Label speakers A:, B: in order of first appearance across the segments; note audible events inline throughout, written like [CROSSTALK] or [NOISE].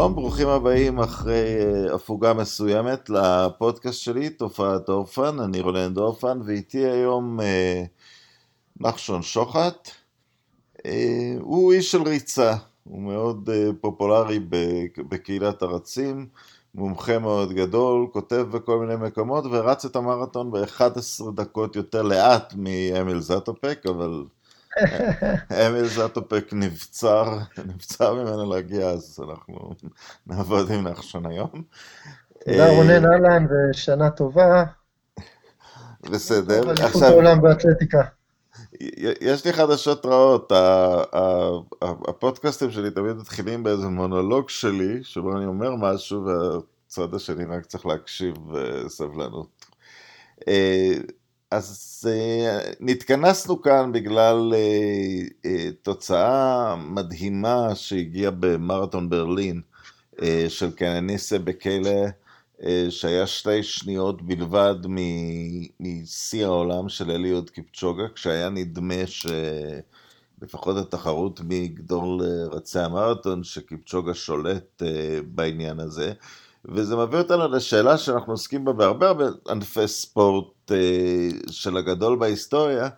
A: שלום, ברוכים הבאים אחרי אה, הפוגה מסוימת לפודקאסט שלי, תופעת דורפן, אני רולנד דורפן, ואיתי היום אה, נחשון שוחט. אה, הוא איש של ריצה, הוא מאוד אה, פופולרי בקהילת הרצים, מומחה מאוד גדול, כותב בכל מיני מקומות, ורץ את המרתון ב-11 דקות יותר לאט מאמיל זטופק, אבל אמיל זטופק נבצר, נבצר ממנו להגיע, אז אנחנו נעבוד עם נחשון היום.
B: תודה אה, רונן אהלן ושנה טובה.
A: בסדר.
B: עכשיו... העולם באתלטיקה.
A: יש לי חדשות רעות, הפודקאסטים שלי תמיד מתחילים באיזה מונולוג שלי, שבו אני אומר משהו והצד השני רק צריך להקשיב בסבלנות. אז uh, נתכנסנו כאן בגלל uh, uh, תוצאה מדהימה שהגיעה במרתון ברלין uh, של קנניסה בכלא, uh, שהיה שתי שניות בלבד משיא העולם של אליוד קיפצ'וגה, כשהיה נדמה שלפחות התחרות מגדול רצי המרתון, שקיפצ'וגה שולט uh, בעניין הזה. וזה מביא אותנו לשאלה שאנחנו עוסקים בה בהרבה הרבה ענפי ספורט אה, של הגדול בהיסטוריה,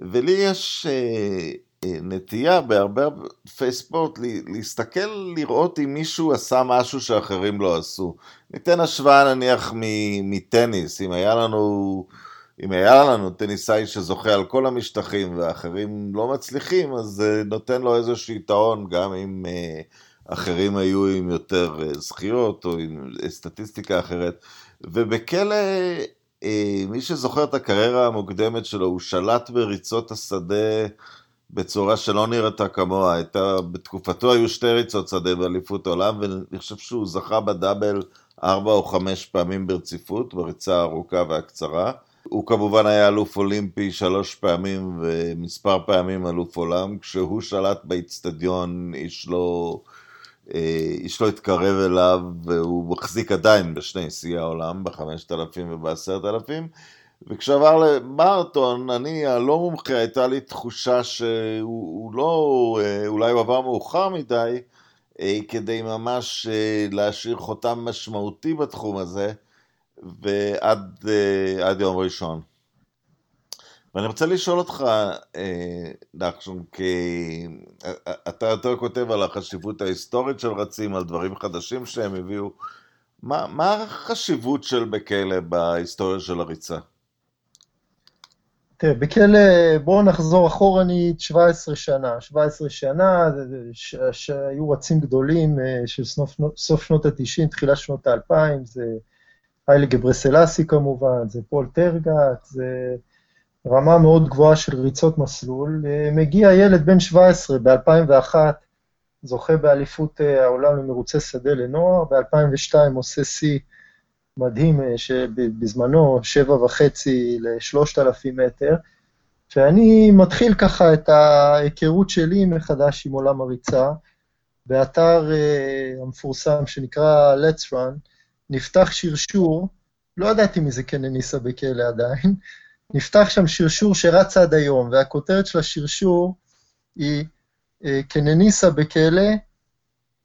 A: ולי יש אה, אה, נטייה בהרבה ענפי ספורט להסתכל, לראות אם מישהו עשה משהו שאחרים לא עשו. ניתן השוואה נניח מטניס, אם היה לנו... אם היה לנו טניסאי שזוכה על כל המשטחים ואחרים לא מצליחים, אז זה נותן לו איזשהו יתרון גם אם אה, אחרים היו עם יותר זכיות או עם סטטיסטיקה אחרת. ובכלא, מי שזוכר את הקריירה המוקדמת שלו, הוא שלט בריצות השדה בצורה שלא נראתה כמוה. הייתה, בתקופתו היו שתי ריצות שדה באליפות העולם, ואני חושב שהוא זכה בדאבל ארבע או חמש פעמים ברציפות, בריצה הארוכה והקצרה. הוא כמובן היה אלוף אולימפי שלוש פעמים ומספר פעמים אלוף עולם. כשהוא שלט באיצטדיון, איש לא... איש לא התקרב אליו, והוא מחזיק עדיין בשני שיא העולם, בחמשת אלפים ובעשרת אלפים. וכשעבר למרתון, אני הלא מומחה, הייתה לי תחושה שהוא לא, אולי הוא עבר מאוחר מדי, כדי ממש להשאיר חותם משמעותי בתחום הזה, ועד יום ראשון. ואני רוצה לשאול אותך, אה, נחשון, כי אה, אה, אתה יותר כותב על החשיבות ההיסטורית של רצים, על דברים חדשים שהם הביאו. מה, מה החשיבות של בכלא בהיסטוריה של הריצה?
B: תראה, בכלא, בואו נחזור אחורנית 17 שנה. 17 שנה, שהיו רצים גדולים של סוף, סוף שנות ה-90, תחילת שנות ה-2000, זה היילי גברסלסי כמובן, זה פול טרגט, זה... רמה מאוד גבוהה של ריצות מסלול. אה, מגיע ילד בן 17 ב-2001, זוכה באליפות אה, העולם למרוצי שדה לנוער, ב-2002 עושה שיא מדהים, אה, שבזמנו שבע וחצי ל-3,000 מטר, ואני מתחיל ככה את ההיכרות שלי מחדש עם עולם הריצה. באתר המפורסם שנקרא Let's Run, נפתח שרשור, לא ידעתי מי זה קנניסה בכלא עדיין, נפתח שם שרשור שרץ עד היום, והכותרת של השרשור היא קנניסה בכלא,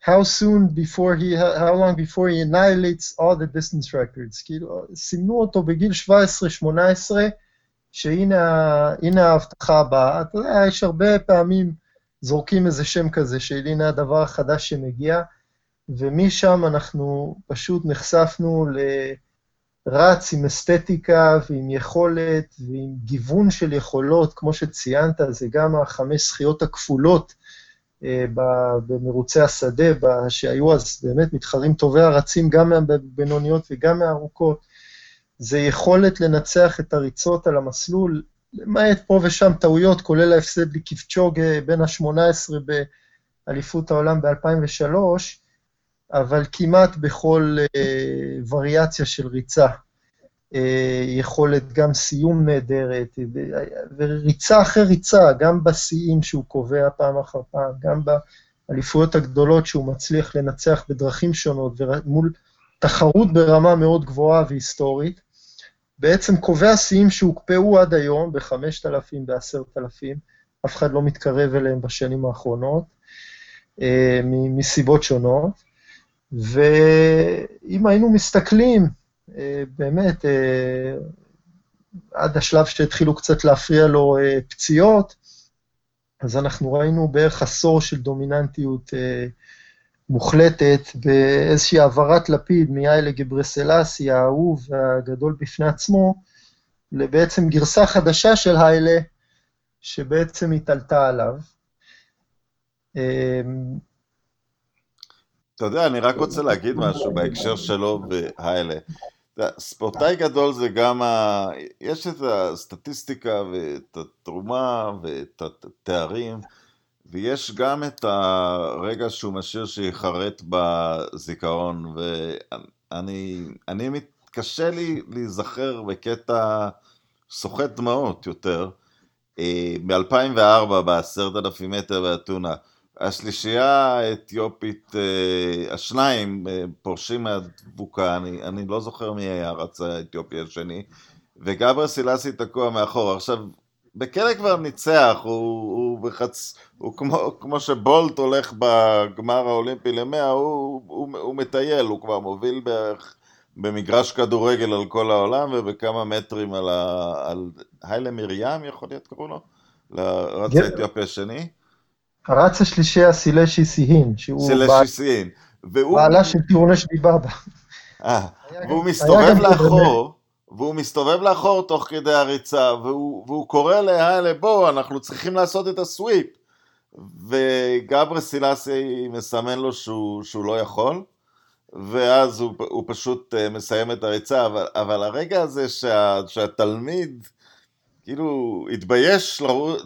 B: how soon before he, how long before he annihilates all the distance records. כאילו, סימנו אותו בגיל 17-18, שהנה ההבטחה הבאה. אתה יודע, יש הרבה פעמים זורקים איזה שם כזה, שהנה הדבר החדש שמגיע, ומשם אנחנו פשוט נחשפנו ל... רץ עם אסתטיקה ועם יכולת ועם גיוון של יכולות, כמו שציינת, זה גם החמש זכיות הכפולות אה, במרוצי השדה, שהיו אז באמת מתחרים טובי הרצים גם מהבינוניות וגם מהארוכות. זה יכולת לנצח את הריצות על המסלול, למעט פה ושם טעויות, כולל ההפסד לקיפצ'וגה בין ה-18 באליפות העולם ב-2003, אבל כמעט בכל אה, וריאציה של ריצה. אה, יכולת גם סיום נהדרת, וריצה אחרי ריצה, גם בשיאים שהוא קובע פעם אחר פעם, גם באליפויות הגדולות שהוא מצליח לנצח בדרכים שונות, ומול תחרות ברמה מאוד גבוהה והיסטורית. בעצם קובע שיאים שהוקפאו עד היום ב-5,000, ב-10,000, אף אחד לא מתקרב אליהם בשנים האחרונות, אה, מסיבות שונות. ואם היינו מסתכלים, אה, באמת, אה, עד השלב שהתחילו קצת להפריע לו אה, פציעות, אז אנחנו ראינו בערך עשור של דומיננטיות מוחלטת באיזושהי העברת לפיד מאיילה גברסלסי, האהוב והגדול בפני עצמו, לבעצם גרסה חדשה של היילה, שבעצם התעלתה עליו.
A: אתה יודע, אני רק רוצה להגיד משהו בהקשר שלו והאלה. ספורטאי גדול זה גם ה... יש את הסטטיסטיקה ואת התרומה ואת התארים, ויש גם את הרגע שהוא משאיר שיחרט בזיכרון, ואני אני מתקשה לי להיזכר בקטע סוחט דמעות יותר, אה, ב-2004 בעשרת אלפים מטר באתונה. השלישייה האתיופית, אה, השניים אה, פורשים מהדבוקה, אני, אני לא זוכר מי היה הרץ האתיופי השני, וגברה סילסי תקוע מאחור. עכשיו, בכלא כבר ניצח, הוא, הוא בחצ... הוא כמו, כמו שבולט הולך בגמר האולימפי למאה, הוא, הוא, הוא מטייל, הוא כבר מוביל בערך במגרש כדורגל על כל העולם ובכמה מטרים על, ה... על היילה מרים, יכול להיות קראו לו? לרץ האתיופי השני.
B: הרץ השלישי היה סילשי סיהין,
A: שהוא... סילשי סיהין.
B: והוא... בעלה של טירונש דיבאבה.
A: אה, והוא מסתובב לאחור, והוא מסתובב לאחור תוך כדי הריצה, והוא, והוא קורא להאלה, בואו, אנחנו צריכים לעשות את הסוויפ. וגברה סילסי מסמן לו שהוא, שהוא לא יכול, ואז הוא, הוא פשוט אה, מסיים את הריצה, אבל, אבל הרגע הזה שה, שהתלמיד כאילו התבייש לרוץ,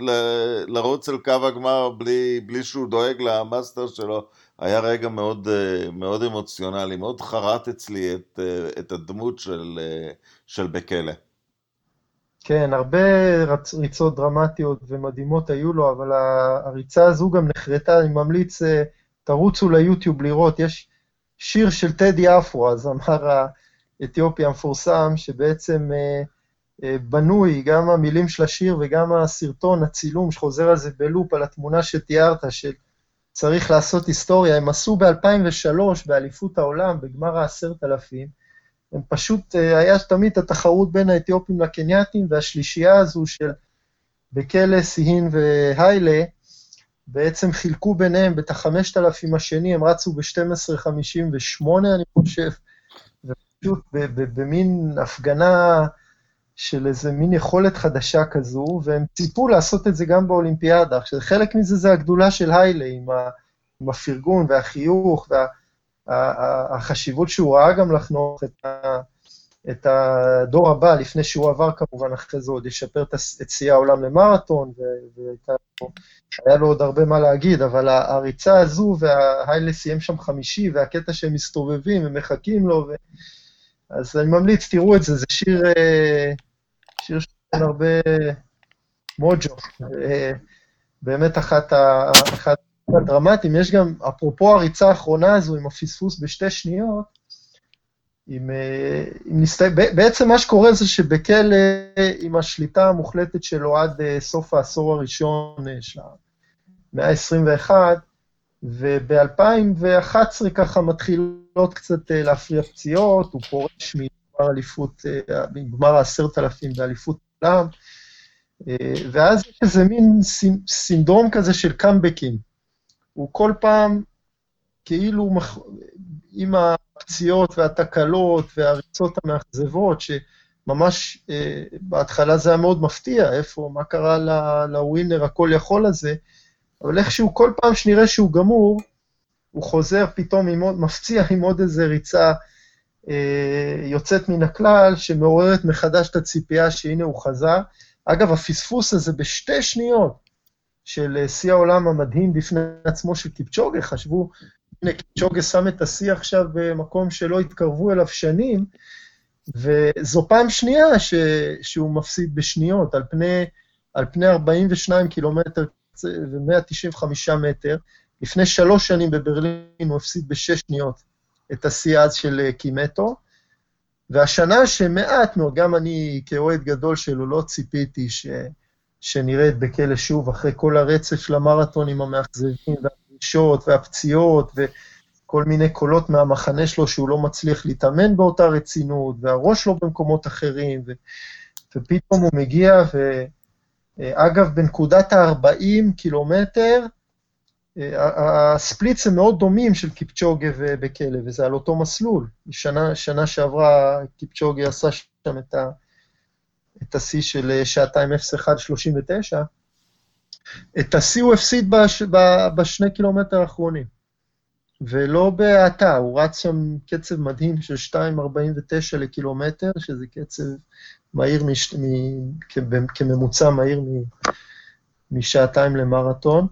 A: לרוץ אל קו הגמר בלי, בלי שהוא דואג למאסטר שלו, היה רגע מאוד, אה, מאוד אמוציונלי, מאוד חרט אצלי את, אה, את הדמות של, אה, של בקלה.
B: כן, הרבה רצ, ריצות דרמטיות ומדהימות היו לו, אבל הריצה הזו גם נחרטה, אני ממליץ, תרוצו ליוטיוב לראות, יש שיר של טדי אפרו, הזמר [LAUGHS] האתיופי המפורסם, שבעצם... אה, בנוי, גם המילים של השיר וגם הסרטון, הצילום שחוזר על זה בלופ, על התמונה שתיארת, שצריך לעשות היסטוריה, הם עשו ב-2003 באליפות העולם, בגמר העשרת אלפים, הם פשוט, אה, היה תמיד התחרות בין האתיופים לקנייתים, והשלישייה הזו של בכלא, סיהין והיילה, בעצם חילקו ביניהם את החמשת אלפים השני, הם רצו ב-12.58, אני חושב, ופשוט במין הפגנה של איזה מין יכולת חדשה כזו, והם ציפו לעשות את זה גם באולימפיאדה. עכשיו, חלק מזה זה הגדולה של היילה, עם, ה, עם הפרגון והחיוך והחשיבות וה, שהוא ראה גם לחנוך את, ה, את הדור הבא, לפני שהוא עבר כמובן, אחרי זה עוד ישפר את שיא העולם למרתון, והיה לו עוד הרבה מה להגיד, אבל הריצה הזו, וההיילה סיים שם חמישי, והקטע שהם מסתובבים, הם מחכים לו, ו... אז אני ממליץ, תראו את זה, זה שיר... אה, שיר שנותן הרבה מוג'ו. אה, באמת אחת הדרמטיים. יש גם, אפרופו הריצה האחרונה הזו עם הפספוס בשתי שניות, עם, אה, עם נסת... בעצם מה שקורה זה שבכלא, עם השליטה המוחלטת שלו עד אה, סוף העשור הראשון של המאה ה-21, וב-2011 ככה מתחילות קצת להפריע פציעות, הוא פורש גמר אליפות, אה, גמר העשרת אלפים באליפות עולם, אה, ואז יש איזה מין סינדרום כזה של קאמבקים. הוא כל פעם כאילו עם הפציעות והתקלות והריצות המאכזבות, שממש אה, בהתחלה זה היה מאוד מפתיע, איפה, מה קרה לווינר הכל יכול הזה, אבל איכשהו כל פעם שנראה שהוא גמור, הוא חוזר פתאום עם עוד, מפציע עם עוד איזה ריצה אה, יוצאת מן הכלל, שמעוררת מחדש את הציפייה שהנה הוא חזר. אגב, הפספוס הזה בשתי שניות של אה, שיא העולם המדהים בפני עצמו של קיפצ'וגה, חשבו, הנה קיפצ'וגה שם את השיא עכשיו במקום שלא התקרבו אליו שנים, וזו פעם שנייה ש, שהוא מפסיד בשניות, על פני, על פני 42 קילומטר ו-195 מטר. לפני שלוש שנים בברלין הוא הפסיד בשש שניות. את השיא אז של אה, קימטו. והשנה שמעט מאוד, גם אני כאוהד גדול שלו לא ציפיתי ש, שנראה את בכלא שוב, אחרי כל הרצף של המרתונים המאכזבים והפגישות והפציעות, כל מיני קולות מהמחנה שלו שהוא לא מצליח להתאמן באותה רצינות, והראש שלו במקומות אחרים, ו, ופתאום הוא מגיע, ואגב, בנקודת ה-40 קילומטר, הספליץ הם מאוד דומים של קיפצ'וגה ובכלא, וזה על אותו מסלול. שנה, שנה שעברה קיפצ'וגה עשה שם את, ה, את השיא של שעתיים 0.1.39. את השיא הוא הפסיד בש, בשני קילומטר האחרונים. ולא בהאטה, הוא רץ שם קצב מדהים של 2.49 לקילומטר, שזה קצב מהיר, מש, מ, כממוצע מהיר מ, משעתיים למרתון.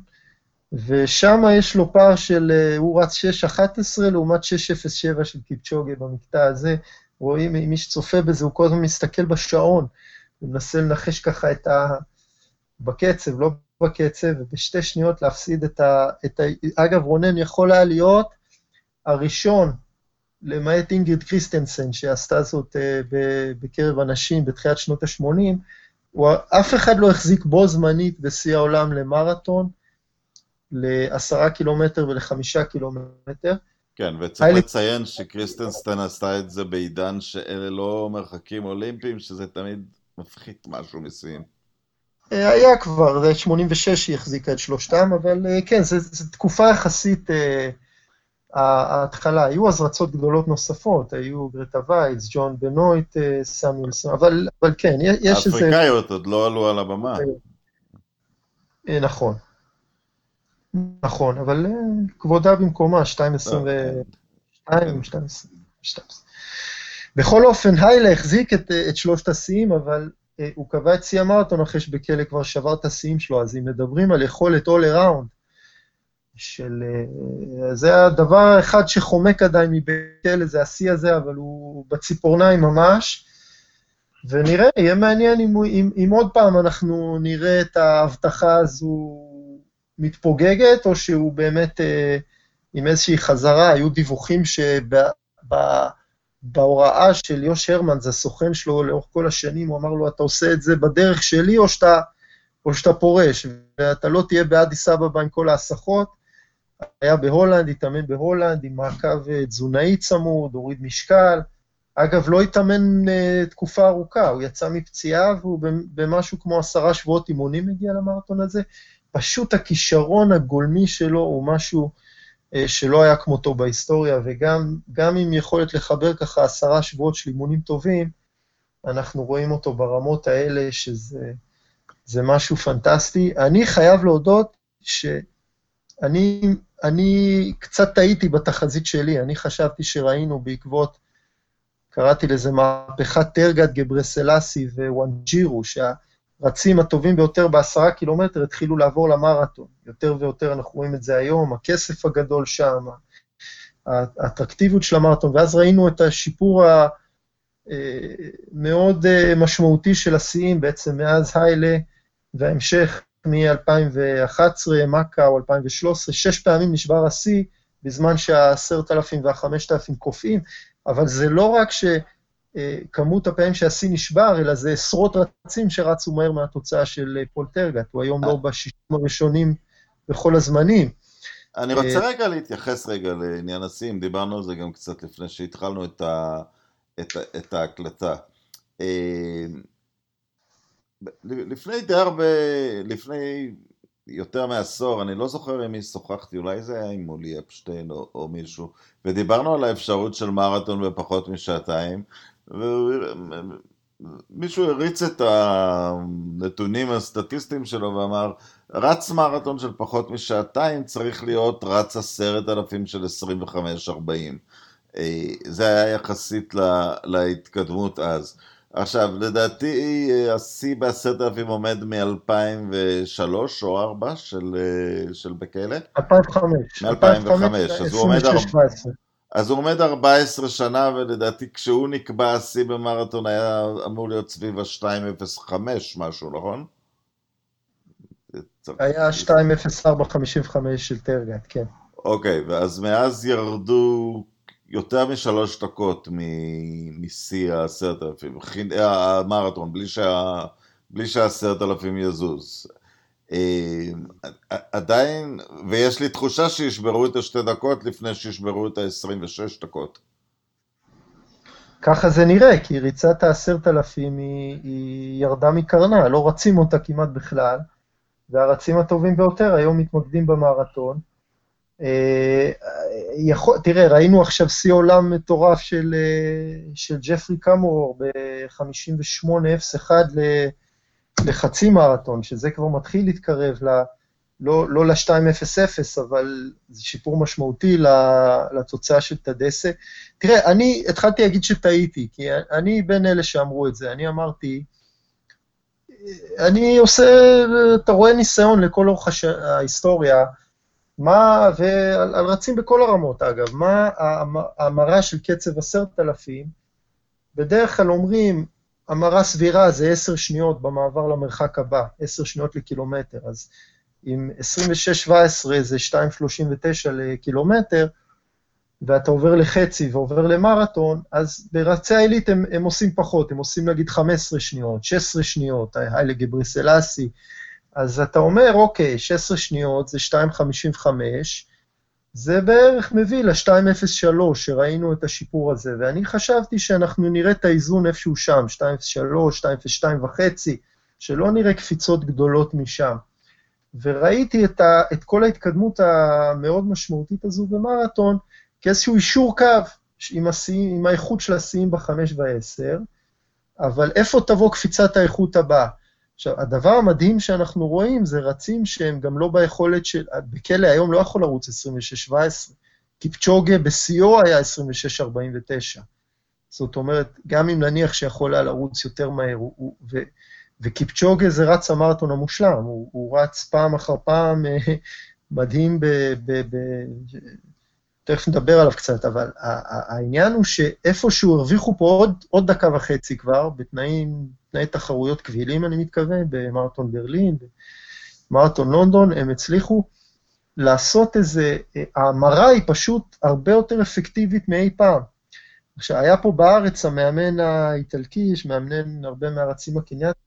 B: ושם יש לו פער של, אה, הוא רץ 6.11 לעומת 6.07 של קיפצ'וגה במקטע הזה. רואים, מי שצופה בזה, הוא כל הזמן מסתכל בשעון, הוא מנסה לנחש ככה את ה... בקצב, לא בקצב, ובשתי שניות להפסיד את ה... את ה... אגב, רונן יכול היה להיות הראשון, למעט אינגריד קריסטנסן, שעשתה זאת uh, בקרב אנשים בתחילת שנות ה-80, אף אחד לא החזיק בו זמנית בשיא העולם למרתון, לעשרה קילומטר ולחמישה קילומטר.
A: כן, וצריך לציין שקריסטנסטן עשתה את זה בעידן שאלה לא מרחקים אולימפיים, שזה תמיד מפחית משהו משיאים.
B: אה, היה כבר, זה 86 היא החזיקה את שלושתם, אבל אה, כן, זו תקופה יחסית, אה, ההתחלה. היו אז רצות גדולות נוספות, היו גרטה וייץ, ג'ון בנויט, סמיולסון, אבל, אבל כן, יש איזה...
A: האפריקאיות עוד לא עלו על הבמה.
B: נכון. נכון, אבל כבודה במקומה, 2.22, 2.22. בכל אופן, היילה החזיק את, את שלושת השיאים, אבל אה, הוא קבע את שיא המרתון אחרי שבכלא כבר שבר את השיאים שלו, אז אם מדברים על יכולת all around, של... אה, זה הדבר האחד שחומק עדיין מבכלא, זה השיא הזה, אבל הוא בציפורניים ממש. ונראה, יהיה מעניין אם, אם, אם עוד פעם אנחנו נראה את ההבטחה הזו מתפוגגת, או שהוא באמת אה, עם איזושהי חזרה. היו דיווחים שב... בהוראה של יוס הרמנס, זה הסוכן שלו לאורך כל השנים, הוא אמר לו, אתה עושה את זה בדרך שלי או שאתה, או שאתה פורש, ואתה לא תהיה באדיס אבבה עם כל ההסחות. היה בהולנד, התאמן בהולנד עם מעקב אה, תזונאי צמוד, הוריד משקל. אגב, לא התאמן uh, תקופה ארוכה, הוא יצא מפציעה והוא במשהו כמו עשרה שבועות אימונים הגיע למרתון הזה. פשוט הכישרון הגולמי שלו הוא משהו אה, שלא היה כמותו בהיסטוריה, וגם עם יכולת לחבר ככה עשרה שבועות של אימונים טובים, אנחנו רואים אותו ברמות האלה, שזה משהו פנטסטי. אני חייב להודות שאני אני קצת טעיתי בתחזית שלי, אני חשבתי שראינו בעקבות, קראתי לזה מהפכת טרגת גברסלסי ווואנג'ירו, שה... הרצים הטובים ביותר בעשרה קילומטר התחילו לעבור למרתון. יותר ויותר אנחנו רואים את זה היום, הכסף הגדול שם, האטרקטיביות של המרתון, ואז ראינו את השיפור המאוד אה, אה, משמעותי של השיאים בעצם מאז היילה וההמשך מ-2011, מקאו, 2013, שש פעמים נשבר השיא, בזמן שה-10,000 וה-5,000 קופאים, אבל זה לא רק ש... כמות הפעמים שהשיא נשבר, אלא זה עשרות רצים שרצו מהר מהתוצאה של אה, פול טרגט, הוא היום לא בשישים הראשונים בכל הזמנים.
A: אני רוצה אה, רגע להתייחס רגע לעניין השיאים, דיברנו על זה גם קצת לפני שהתחלנו את, ה, את, את ההקלטה. אה, לפני די הרבה, לפני יותר מעשור, אני לא זוכר עם מי שוחחתי, אולי זה היה עם מולי אפשטיין או, או מישהו, ודיברנו על האפשרות של מרתון בפחות משעתיים, ומישהו הריץ את הנתונים הסטטיסטיים שלו ואמר, רץ מרתון של פחות משעתיים צריך להיות רץ עשרת אלפים של 25-40. אה, זה היה יחסית לה, להתקדמות אז. עכשיו, לדעתי השיא בעשרת אלפים עומד מ-2003 או 2004 של, אה, של בכלא.
B: 2005.
A: מ-2005, אז הוא עומד... 17. אז הוא עומד 14 שנה, ולדעתי כשהוא נקבע השיא במרתון היה אמור להיות סביב ה-2.05 משהו, נכון?
B: היה 2.0455 של טרגט, כן.
A: אוקיי, ואז מאז ירדו יותר משלוש דקות משיא העשרת אלפים, המרתון, בלי שהעשרת אלפים יזוז. עדיין, ויש לי תחושה שישברו את השתי דקות לפני שישברו את ה-26 דקות.
B: ככה זה נראה, כי ריצת העשרת אלפים היא, היא ירדה מקרנה, לא רצים אותה כמעט בכלל, והרצים הטובים ביותר היום מתמקדים במרתון. אה, יכול, תראה, ראינו עכשיו שיא עולם מטורף של, אה, של ג'פרי קאמורור ב-58.01 לחצי מרתון, שזה כבר מתחיל להתקרב ל... לא, לא ל-2.00, אבל זה שיפור משמעותי לתוצאה של טדסה. תראה, אני התחלתי להגיד שטעיתי, כי אני בין אלה שאמרו את זה. אני אמרתי, אני עושה, אתה רואה ניסיון לכל אורך הש... ההיסטוריה, מה, ועל רצים בכל הרמות אגב, מה ההמרה של קצב עשרת אלפים, בדרך כלל אומרים, המרה סבירה זה עשר שניות במעבר למרחק הבא, עשר שניות לקילומטר, אז אם 26-17 זה 2.39 לקילומטר, ואתה עובר לחצי ועובר למרתון, אז ברצי העילית הם, הם עושים פחות, הם עושים נגיד 15 שניות, 16 שניות, היילה גבריסלסי. אז אתה אומר, אוקיי, 16 שניות זה 2.55, זה בערך מביא ל-2.03, שראינו את השיפור הזה, ואני חשבתי שאנחנו נראה את האיזון איפשהו שם, 2.03, 2.2.5, שלא נראה קפיצות גדולות משם. וראיתי את, ה, את כל ההתקדמות המאוד משמעותית הזו במרתון כאיזשהו אישור קו עם, השיאים, עם האיכות של השיאים בחמש והעשר, אבל איפה תבוא קפיצת האיכות הבאה? עכשיו, הדבר המדהים שאנחנו רואים זה רצים שהם גם לא ביכולת של... בכלא היום לא יכול לרוץ 26-17. קיפצ'וגה בשיאו היה 26-49. זאת אומרת, גם אם נניח שיכול היה לרוץ יותר מהר, הוא, הוא, ו, וקיפצ'וגה זה רץ המרתון המושלם, הוא, הוא רץ פעם אחר פעם אה, מדהים ב... ב, ב תכף נדבר עליו קצת, אבל העניין הוא שאיפשהו הרוויחו פה עוד, עוד דקה וחצי כבר, בתנאים, תנאי תחרויות קבילים, אני מתכוון, במרתון ברלין, במרתון לונדון, הם הצליחו לעשות איזה, ההמרה היא פשוט הרבה יותר אפקטיבית מאי פעם. עכשיו, היה פה בארץ המאמן האיטלקי, שמאמן הרבה מהרצים הקנייתיים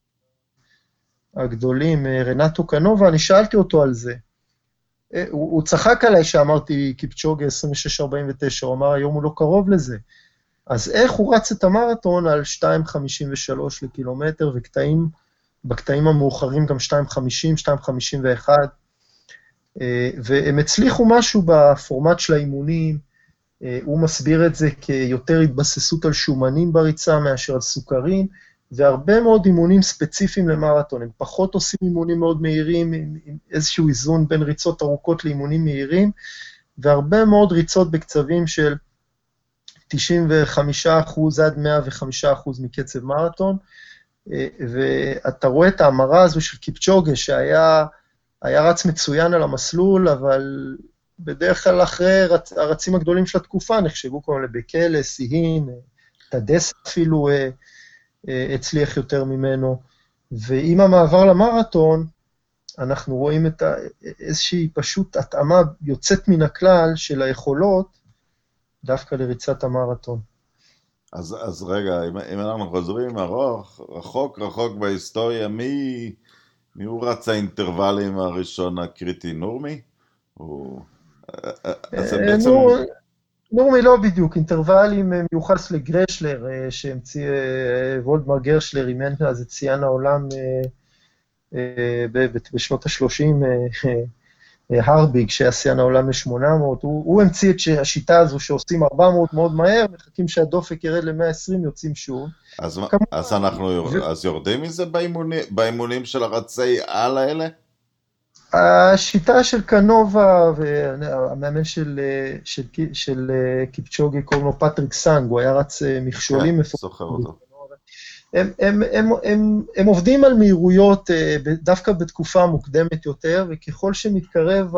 B: הגדולים, רנטו קנובה, אני שאלתי אותו על זה. אה, הוא, הוא צחק עליי שאמרתי קיפצ'וגה 26-49, הוא אמר, היום הוא לא קרוב לזה. אז איך הוא רץ את המרתון על 2.53 לקילומטר, וקטעים, בקטעים המאוחרים גם 2.50, 2.51, אה, והם הצליחו משהו בפורמט של האימונים, אה, הוא מסביר את זה כיותר התבססות על שומנים בריצה מאשר על סוכרים, והרבה מאוד אימונים ספציפיים למרתון. הם פחות עושים אימונים מאוד מהירים, עם, עם איזשהו איזון בין ריצות ארוכות לאימונים מהירים, והרבה מאוד ריצות בקצבים של 95% עד 105% מקצב מרתון, ואתה רואה את ההמרה הזו של קיפצ'וגה, שהיה רץ מצוין על המסלול, אבל בדרך כלל אחרי הרצ, הרצים הגדולים של התקופה נחשבו כל מיני בכלא, סיהין, טדס אפילו, אה, הצליח יותר ממנו. ועם המעבר למרתון, אנחנו רואים את ה... איזושהי פשוט התאמה יוצאת מן הכלל של היכולות דווקא לריצת המרתון.
A: אז, אז רגע, אם, אם אנחנו חוזרים ארוך, רחוק רחוק בהיסטוריה, מי, מי הוא רץ האינטרוולים הראשון הקריטי? נורמי? הוא...
B: אה, אה, אז זה בעצם... נורמי לא בדיוק, אינטרוולים מיוחס לגרשלר, אה, שהמציא אה, וולדמר גרשלר, אימן אז את שיאן העולם אה, בשנות ה-30, הרביג, שהיה שיאן העולם ל-800, הוא, הוא המציא את השיטה הזו שעושים 400 מאוד מהר, מחכים שהדופק ירד ל-120, יוצאים שוב.
A: אז, כמובן, אז אנחנו ו... אז יורדים מזה באימונים, באימונים של הרצי-על האלה?
B: השיטה של קנובה והמאמן של, של, של, של קיפצ'וגי קוראים לו פטריק סאנג, הוא היה רץ אה, מכשולים
A: כן, מפורסמים.
B: הם, הם, הם, הם, הם עובדים על מהירויות אה, דווקא בתקופה מוקדמת יותר, וככל שמתקרב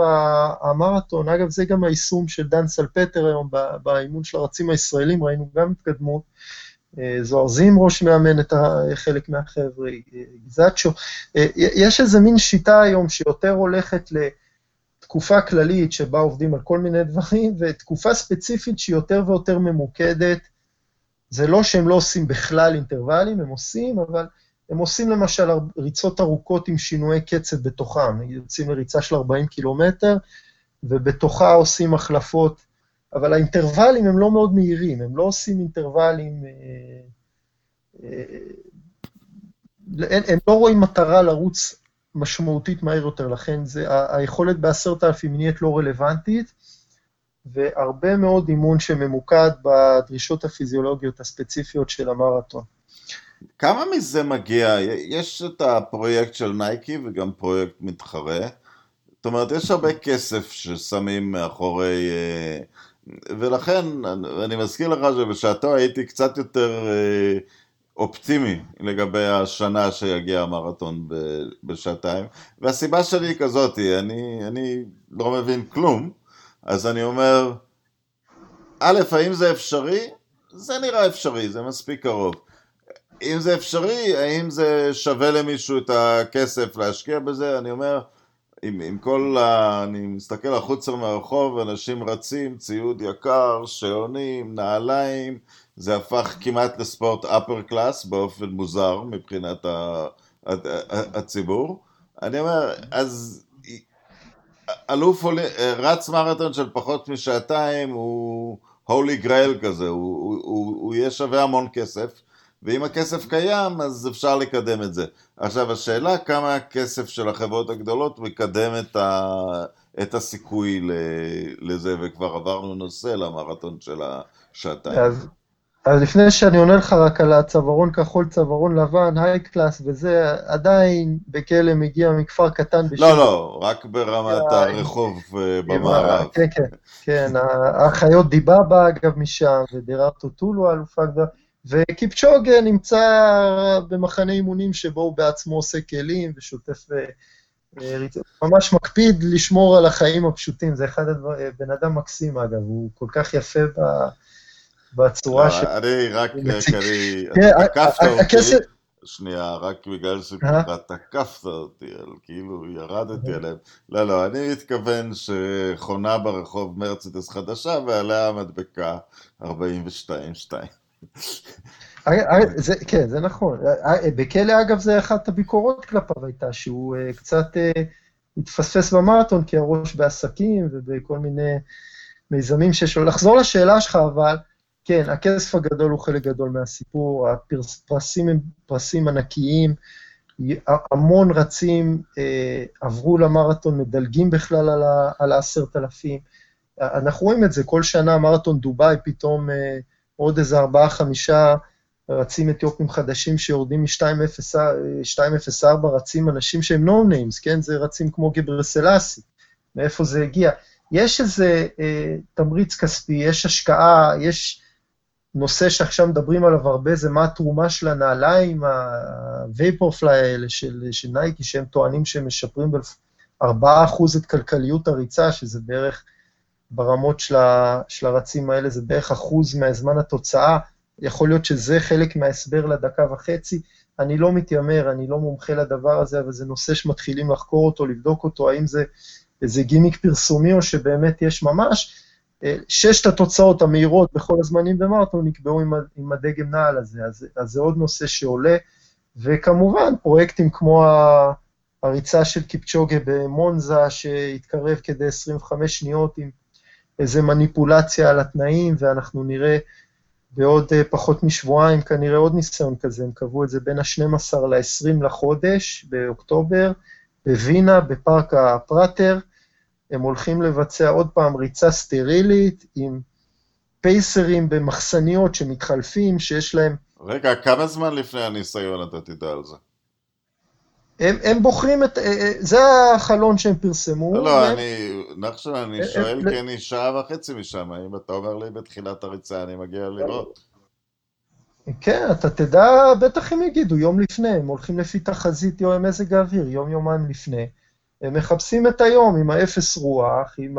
B: המרתון, אגב, זה גם היישום של דן סלפטר היום באימון של הרצים הישראלים, ראינו גם התקדמות. אה, זוהר זימרוש מאמן את חלק מהחבר'ה, גזצ'ו. אה, יש איזה מין שיטה היום שיותר הולכת לתקופה כללית שבה עובדים על כל מיני דברים, ותקופה ספציפית שהיא יותר ויותר ממוקדת. זה לא שהם לא עושים בכלל אינטרוולים, הם עושים, אבל הם עושים למשל ריצות ארוכות עם שינויי קצב בתוכם, יוצאים לריצה של 40 קילומטר, ובתוכה עושים החלפות, אבל האינטרוולים הם לא מאוד מהירים, הם לא עושים אינטרוולים... אה, אה, הם לא רואים מטרה לרוץ משמעותית מהר יותר, לכן זה, היכולת בעשרת אלפים נהיית לא רלוונטית, והרבה מאוד אימון שממוקד בדרישות הפיזיולוגיות הספציפיות של המרתון.
A: כמה מזה מגיע? יש את הפרויקט של נייקי וגם פרויקט מתחרה. זאת אומרת, יש הרבה כסף ששמים מאחורי... אה, ולכן, אני מזכיר לך שבשעתו הייתי קצת יותר אה, אופטימי לגבי השנה שיגיע המרתון בשעתיים, והסיבה שלי היא כזאת, אני, אני לא מבין כלום, אז אני אומר, א', האם זה אפשרי? זה נראה אפשרי, זה מספיק קרוב. אם זה אפשרי, האם זה שווה למישהו את הכסף להשקיע בזה? אני אומר, עם, עם כל ה... אני מסתכל החוצה מהרחוב, אנשים רצים, ציוד יקר, שעונים, נעליים, זה הפך כמעט לספורט upper class באופן מוזר מבחינת ה, הציבור. אני אומר, אז אלוף רץ מרתון של פחות משעתיים הוא הולי גרייל כזה, הוא, הוא, הוא, הוא יהיה שווה המון כסף. ואם הכסף קיים, אז אפשר לקדם את זה. עכשיו, השאלה כמה הכסף של החברות הגדולות מקדם את, ה, את הסיכוי לזה, וכבר עברנו נושא למרתון של השעתיים.
B: אז, אז לפני שאני עונה לך רק על הצווארון כחול, צווארון לבן, היי קלאס וזה, עדיין בכלא מגיע מכפר קטן
A: בשביל... לא, לא, רק ברמת הרחוב אה, במערב.
B: כן, כן, כן, האחיות דיבאבה אגב משם, ודררטו טולו אלופה גדולה. וקיפצ'וגה נמצא במחנה אימונים שבו הוא בעצמו עושה כלים ושוטף, אה, אה, ממש מקפיד לשמור על החיים הפשוטים, זה אחד הדברים, אה, בן אדם מקסים אגב, הוא כל כך יפה בצורה
A: לא, ש... אני רק, [LAUGHS] אני, תקפת אותי, שנייה, רק בגלל שככה תקפת אותי, כאילו ירדתי עליהם. לא, לא, אני מתכוון שחונה ברחוב מרצדס חדשה ועליה המדבקה 42-2.
B: אה, אה, זה, כן, זה נכון. אה, בכלא, אגב, זה אחת הביקורות כלפיו הייתה, שהוא קצת התפספס במרתון, כי הראש בעסקים ובכל מיני מיזמים שיש לו. לחזור לשאלה שלך, אבל, כן, הכסף הגדול הוא חלק גדול מהסיפור, הפרסים הם פרסים ענקיים, המון רצים אה, עברו למרתון, מדלגים בכלל על העשרת אלפים. אנחנו רואים את זה, כל שנה מרתון דובאי פתאום... אה, עוד איזה ארבעה-חמישה רצים אתיופים חדשים שיורדים מ-204, רצים אנשים שהם no names, כן? זה רצים כמו גבר סלאסי. מאיפה זה הגיע? יש איזה אה, תמריץ כספי, יש השקעה, יש נושא שעכשיו מדברים עליו הרבה, זה מה התרומה של הנעליים, ה-Vaporfly האלה של, של נייקי, שהם טוענים שהם משפרים ב-4% את כלכליות הריצה, שזה בערך ברמות של, ה, של הרצים האלה, זה בערך אחוז מהזמן התוצאה, יכול להיות שזה חלק מההסבר לדקה וחצי. אני לא מתיימר, אני לא מומחה לדבר הזה, אבל זה נושא שמתחילים לחקור אותו, לבדוק אותו, האם זה איזה גימיק פרסומי או שבאמת יש ממש. אה, ששת התוצאות המהירות בכל הזמנים במרתון נקבעו עם, עם הדגם נעל הזה, אז, אז זה עוד נושא שעולה, וכמובן פרויקטים כמו הריצה של קיפצ'וגה במונזה, שהתקרב כדי 25 שניות עם איזה מניפולציה על התנאים, ואנחנו נראה בעוד אה, פחות משבועיים כנראה עוד ניסיון כזה, הם קבעו את זה בין ה-12 ל-20 לחודש, באוקטובר, בווינה, בפארק הפראטר. הם הולכים לבצע עוד פעם ריצה סטרילית עם פייסרים במחסניות שמתחלפים, שיש להם...
A: רגע, כמה זמן לפני הניסיון אתה תדע על זה?
B: הם, הם בוחרים את, אה, אה, זה החלון שהם פרסמו.
A: לא, לא, אני, נחשון, אני שואל כי אני שעה וחצי משם, אם אתה אומר לי בתחילת הריצה, אני מגיע לראות.
B: כן, אתה תדע, בטח הם יגידו, יום לפני, הם הולכים לפי תחזית יום מזג האוויר, יום-יומיים לפני. הם מחפשים את היום עם האפס רוח, עם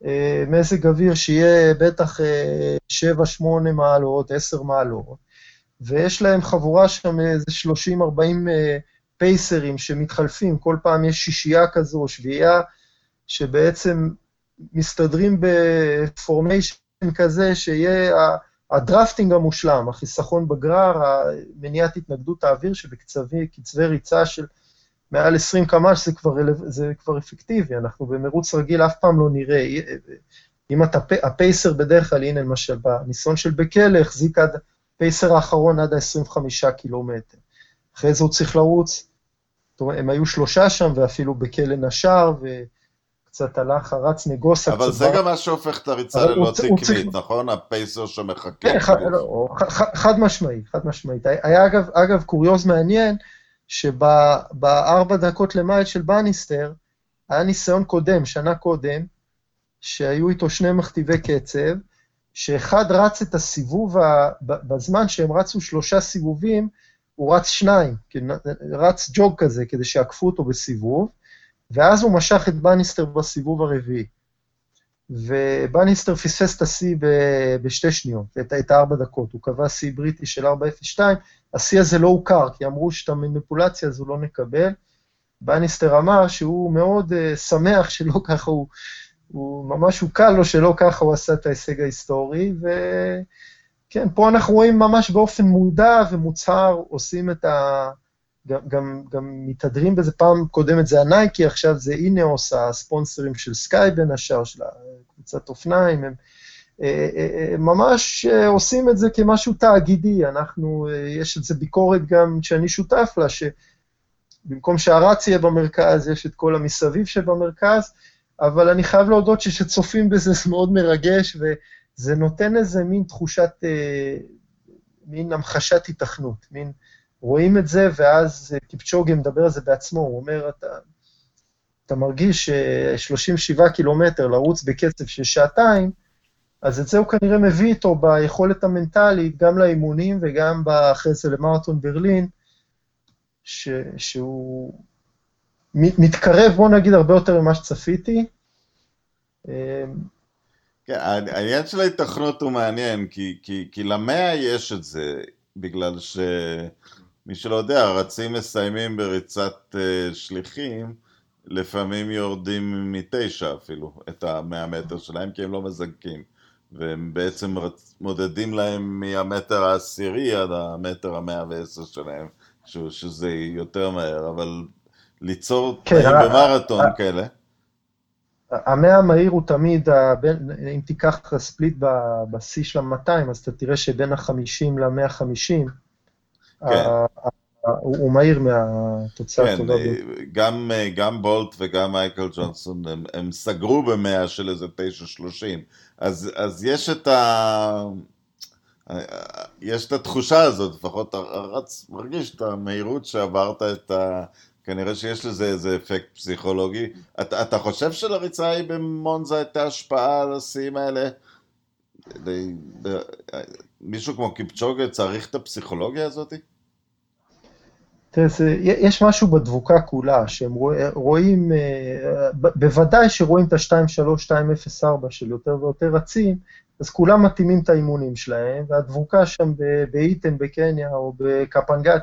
B: המזג אה, אוויר שיהיה בטח 7-8 מעלות, 10 מעלות, ויש להם חבורה שם איזה 30-40 פייסרים שמתחלפים, כל פעם יש שישייה כזו או שביעייה, שבעצם מסתדרים בפורמיישן כזה, שיהיה הדרפטינג המושלם, החיסכון בגרר, מניעת התנגדות האוויר שבקצבי ריצה של מעל 20 קמ"ש זה זה כבר אפקטיבי, אנחנו במרוץ רגיל אף פעם לא נראה. אם אתה, הפייסר בדרך כלל, הנה למשל, בניסיון של בכלא, החזיק עד, פייסר האחרון עד ה-25 קילומטר. אחרי זה הוא צריך לרוץ, הם היו שלושה שם, ואפילו בכלא נשר, וקצת הלך, הרץ נגוסה.
A: אבל זה גם מה שהופך את הריצה ללא תקנית, נכון? הפייסר שמחכה. כן,
B: לא, חד משמעית, חד משמעית. היה אגב, אגב קוריוז מעניין, שבארבע דקות למייל של בניסטר, היה ניסיון קודם, שנה קודם, שהיו איתו שני מכתיבי קצב, שאחד רץ את הסיבוב, ה... בזמן שהם רצו שלושה סיבובים, הוא רץ שניים, רץ ג'וג כזה, כדי שיעקפו אותו בסיבוב, ואז הוא משך את בניסטר בסיבוב הרביעי. ובניסטר פספס את השיא בשתי שניות, את, את הארבע דקות. הוא קבע שיא בריטי של 4.02, השיא הזה לא הוכר, כי אמרו שאת המניפולציה הזו לא נקבל. בניסטר אמר שהוא מאוד uh, שמח שלא [LAUGHS] ככה הוא, הוא ממש הוקל לו שלא ככה הוא עשה את ההישג ההיסטורי, וכן, פה אנחנו רואים ממש באופן מודע ומוצהר, עושים את ה... גם, גם, גם מתהדרים בזה, פעם קודמת זה הנייקי, עכשיו זה אינאוס, הספונסרים של סקאי בין השאר, של קבוצת אופניים, הם אה, אה, אה, ממש עושים את זה כמשהו תאגידי, אנחנו, יש את זה ביקורת גם שאני שותף לה, שבמקום שהרץ יהיה במרכז, יש את כל המסביב שבמרכז, אבל אני חייב להודות שכשצופים בזה זה מאוד מרגש, וזה נותן איזה מין תחושת, מין המחשת התכנות, מין, רואים את זה, ואז קיפצ'וגי מדבר על זה בעצמו, הוא אומר, אתה, אתה מרגיש 37 קילומטר לרוץ בקצב של שעתיים, אז את זה הוא כנראה מביא איתו ביכולת המנטלית, גם לאימונים וגם אחרי זה למרתון ברלין, ש, שהוא מתקרב, בוא נגיד, הרבה יותר ממה שצפיתי.
A: כן, העניין של ההתכנות הוא מעניין, כי, כי, כי למאה יש את זה, בגלל שמי שלא יודע, הרצים מסיימים בריצת uh, שליחים, לפעמים יורדים מתשע אפילו, את המאה מטר שלהם, כי הם לא מזנקים. והם בעצם מודדים להם מהמטר העשירי עד המטר המאה ועשר שלהם, שזה יותר מהר, אבל ליצור כן, תנאים במרתון כאלה.
B: המאה המהיר הוא תמיד, אם תיקח ספליט בשיא של ה-200, אז אתה תראה שבין ה-50 ל-150, כן. הוא מהיר מהתוצאה
A: כן, הטובה. כן, גם, גם בולט וגם מייקל ג'ונסון, הם, הם סגרו במאה של איזה 9.30. אז, אז יש את ה... יש את התחושה הזאת, לפחות רץ, מרגיש את המהירות שעברת את ה... כנראה שיש לזה איזה אפקט פסיכולוגי. אתה, אתה חושב שלריצה ההיא במונזה הייתה השפעה על השיאים האלה? מישהו כמו קיפצ'וגה צריך את הפסיכולוגיה הזאת?
B: יש משהו בדבוקה כולה, שהם רואים, אה, בוודאי שרואים את ה-2.3, 2.04 של יותר ויותר רצים, אז כולם מתאימים את האימונים שלהם, והדבוקה שם באיתן, בקניה או בקפנגט,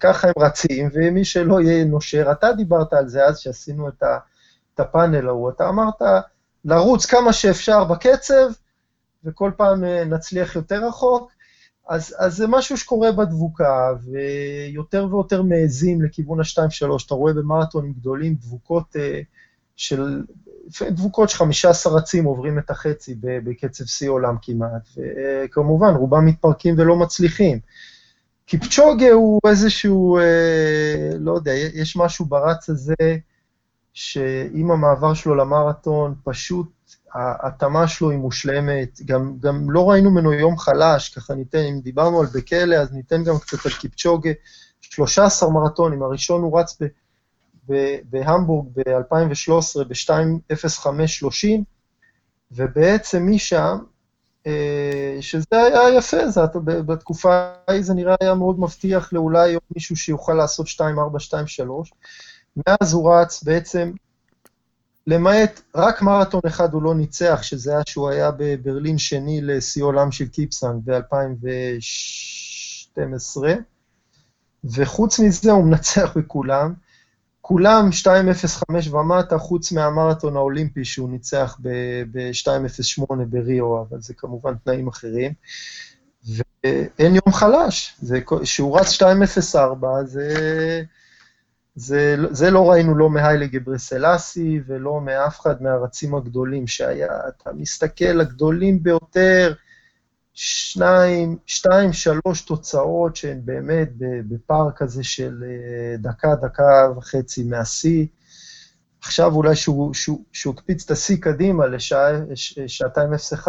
B: ככה הם רצים, ומי שלא יהיה נושר, אתה דיברת על זה אז שעשינו את, הפאנל ההוא, אתה אמרת לרוץ כמה שאפשר בקצב, וכל פעם אה, נצליח יותר רחוק, אז, אז זה משהו שקורה בדבוקה, ויותר ויותר מעזים לכיוון ה-2-3. אתה רואה במרתונים גדולים דבוקות uh, של, דבוקות של 15 רצים עוברים את החצי בקצב שיא עולם כמעט, וכמובן, רובם מתפרקים ולא מצליחים. קיפצ'וגה הוא איזשהו, אה, לא יודע, יש משהו ברץ הזה, שעם המעבר שלו למרתון, פשוט ההתאמה שלו היא מושלמת, גם, גם לא ראינו ממנו יום חלש, ככה ניתן, אם דיברנו על בכלא, אז ניתן גם קצת על קיפצ'וגה, 13 מרתונים, הראשון הוא רץ ב, ב, בהמבורג ב-2013 ב-2.05.30, ובעצם משם, שזה היה יפה, זה, בתקופה ההיא זה נראה היה מאוד מבטיח לאולי מישהו שיוכל לעשות 2.4, 2.3, מאז הוא רץ בעצם למעט, רק מרתון אחד הוא לא ניצח, שזה היה שהוא היה בברלין שני לשיא עולם של קיפסנג ב-2012, וחוץ מזה הוא מנצח בכולם. כולם 2.05 ומטה, חוץ מהמרתון האולימפי שהוא ניצח ב-2.08 בריו, אבל זה כמובן תנאים אחרים. ואין יום חלש, כשהוא רץ 2.04, זה, זה, זה לא ראינו לא מהיילה גברסלסי ולא מאף אחד מהרצים הגדולים שהיה. אתה מסתכל, הגדולים ביותר, שניים, שתיים, שלוש תוצאות שהן באמת בפער כזה של אה, דקה, דקה וחצי מהשיא. עכשיו אולי שהוא, שהוא, שהוא הקפיץ את השיא קדימה לשעתיים 0-1,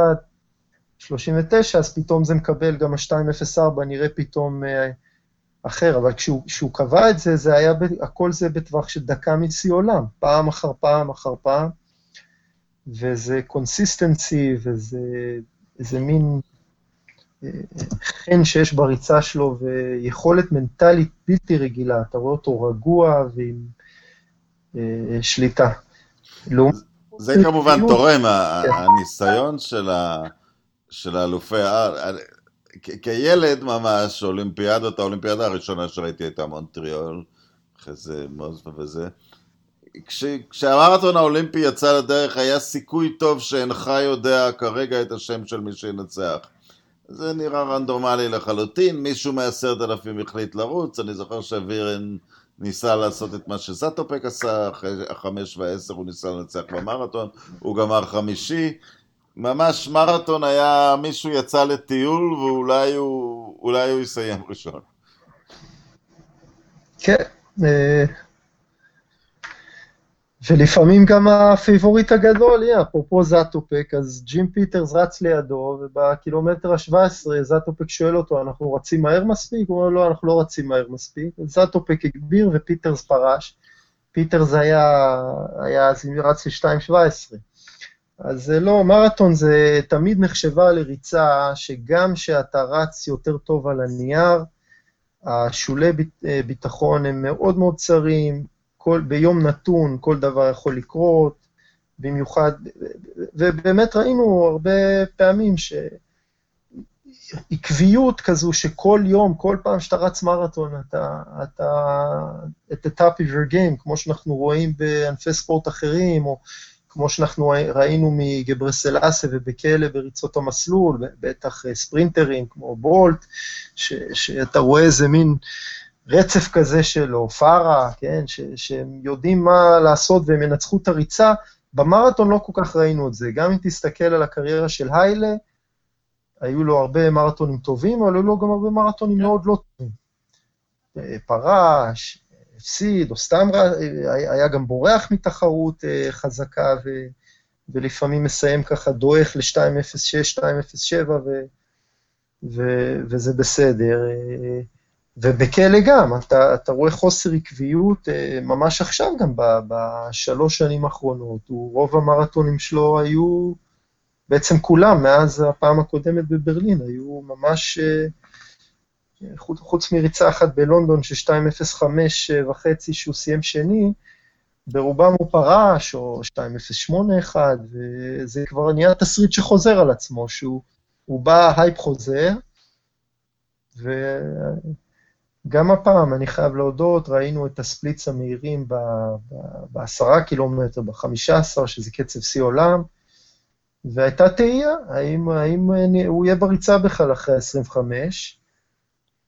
B: 39, אז פתאום זה מקבל גם ה-204, נראה פתאום אה, אחר, אבל כשהוא, קבע את זה, זה היה, הכל זה בטווח של דקה משיא עולם, פעם אחר פעם אחר פעם, וזה consistency, וזה מין חן שיש בריצה שלו ויכולת מנטלית בלתי רגילה, אתה רואה אותו רגוע ועם אה, שליטה.
A: זה כמובן תורם, כן. הניסיון של האלופי הארץ. כילד ממש, אולימפיאדות, האולימפיאדה הראשונה שראיתי הייתה מונטריאול, אחרי זה מוזבה וזה. כש, כשהמרתון האולימפי יצא לדרך, היה סיכוי טוב שאינך יודע כרגע את השם של מי שינצח. זה נראה רנדומלי לחלוטין, מישהו מעשרת אלפים החליט לרוץ, אני זוכר שווירן ניסה לעשות את מה שזאטופק עשה, אחרי החמש והעשר הוא ניסה לנצח במרתון, הוא גמר חמישי, ממש מרתון היה, מישהו יצא לטיול ואולי הוא, הוא יסיים ראשון.
B: כן, אה, ולפעמים גם הפייבוריט הגדול יהיה, אפרופו זאטופק, אז ג'ים פיטרס רץ לידו, ובקילומטר ה-17 זאטופק שואל אותו, אנחנו רצים מהר מספיק? הוא אומר, לא, אנחנו לא רצים מהר מספיק. זאטופק הגביר ופיטרס פרש. פיטרס היה, היה אז רץ ל-2.17. אז לא, מרתון זה תמיד נחשבה לריצה שגם כשאתה רץ יותר טוב על הנייר, השולי ביטחון הם מאוד מאוד צרים, כל, ביום נתון כל דבר יכול לקרות, במיוחד, ובאמת ראינו הרבה פעמים שעקביות כזו שכל יום, כל פעם שאתה רץ מרתון, אתה, אתה את ה-top of your game, כמו שאנחנו רואים בענפי ספורט אחרים, או כמו שאנחנו ראינו מגברסלאסה ובכלא בריצות המסלול, בטח ספרינטרים כמו בולט, ש, שאתה רואה איזה מין... רצף כזה שלו, פארה, כן, ש, שהם יודעים מה לעשות והם ינצחו את הריצה, במרתון לא כל כך ראינו את זה. גם אם תסתכל על הקריירה של היילה, היו לו הרבה מרתונים טובים, אבל היו לו גם הרבה מרתונים כן. מאוד לא טובים. אה, פרש, הפסיד, או סתם היה גם בורח מתחרות אה, חזקה, ו, ולפעמים מסיים ככה דועך ל-2.06, 2.07, וזה בסדר. אה, ובכלא גם, אתה, אתה רואה חוסר עקביות אה, ממש עכשיו גם, בשלוש שנים האחרונות. רוב המרתונים שלו היו, בעצם כולם, מאז הפעם הקודמת בברלין, היו ממש, אה, חוץ, חוץ מריצה אחת בלונדון, ש-2.05 וחצי שהוא סיים שני, ברובם הוא פרש, או 2.081, וזה כבר נהיה תסריט שחוזר על עצמו, שהוא בא, הייפ חוזר, ו... גם הפעם, אני חייב להודות, ראינו את ה splits המהירים בעשרה קילומטר, בחמישה עשר, שזה קצב שיא עולם, והייתה תהייה, האם, האם הוא יהיה בריצה בכלל אחרי ה-25,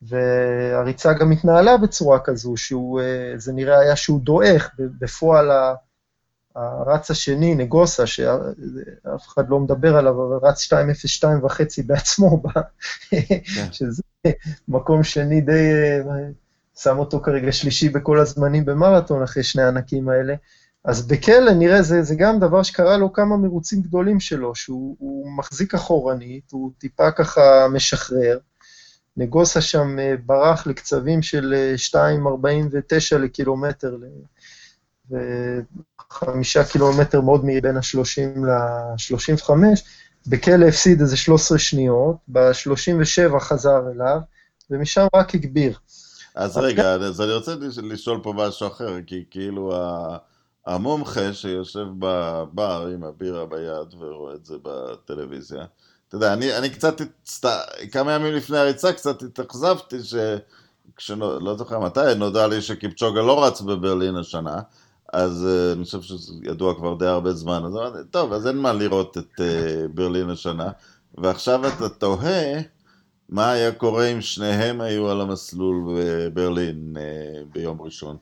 B: והריצה גם התנהלה בצורה כזו, שזה נראה היה שהוא דועך, בפועל הרץ השני, נגוסה, שאף אחד לא מדבר עליו, אבל רץ 2.02 וחצי בעצמו, כן. שזה מקום שני די שם אותו כרגע שלישי בכל הזמנים במרתון, אחרי שני הענקים האלה. אז בכלא נראה, זה, זה גם דבר שקרה לו כמה מרוצים גדולים שלו, שהוא מחזיק אחורנית, הוא טיפה ככה משחרר. נגוסה שם אה, ברח לקצבים של 2.49 אה, לקילומטר, וחמישה קילומטר מאוד מהיר בין ה-30 ל-35, בכלא הפסיד איזה 13 שניות, ב-37 חזר אליו, ומשם רק הגביר.
A: אז רגע, אז אני רוצה לשאול פה משהו אחר, כי כאילו המומחה שיושב בבר עם הבירה ביד ורואה את זה בטלוויזיה, אתה יודע, אני, אני קצת, כמה ימים לפני הריצה קצת התאכזבתי ש... כשנו, לא זוכר מתי, נודע לי שקיפצ'וגה לא רץ בברלין השנה, אז uh, אני חושב שזה ידוע כבר די הרבה זמן, אז אמרתי, טוב, אז אין מה לראות את uh, ברלין השנה, ועכשיו אתה תוהה מה היה קורה אם שניהם היו על המסלול בברלין uh, ביום ראשון.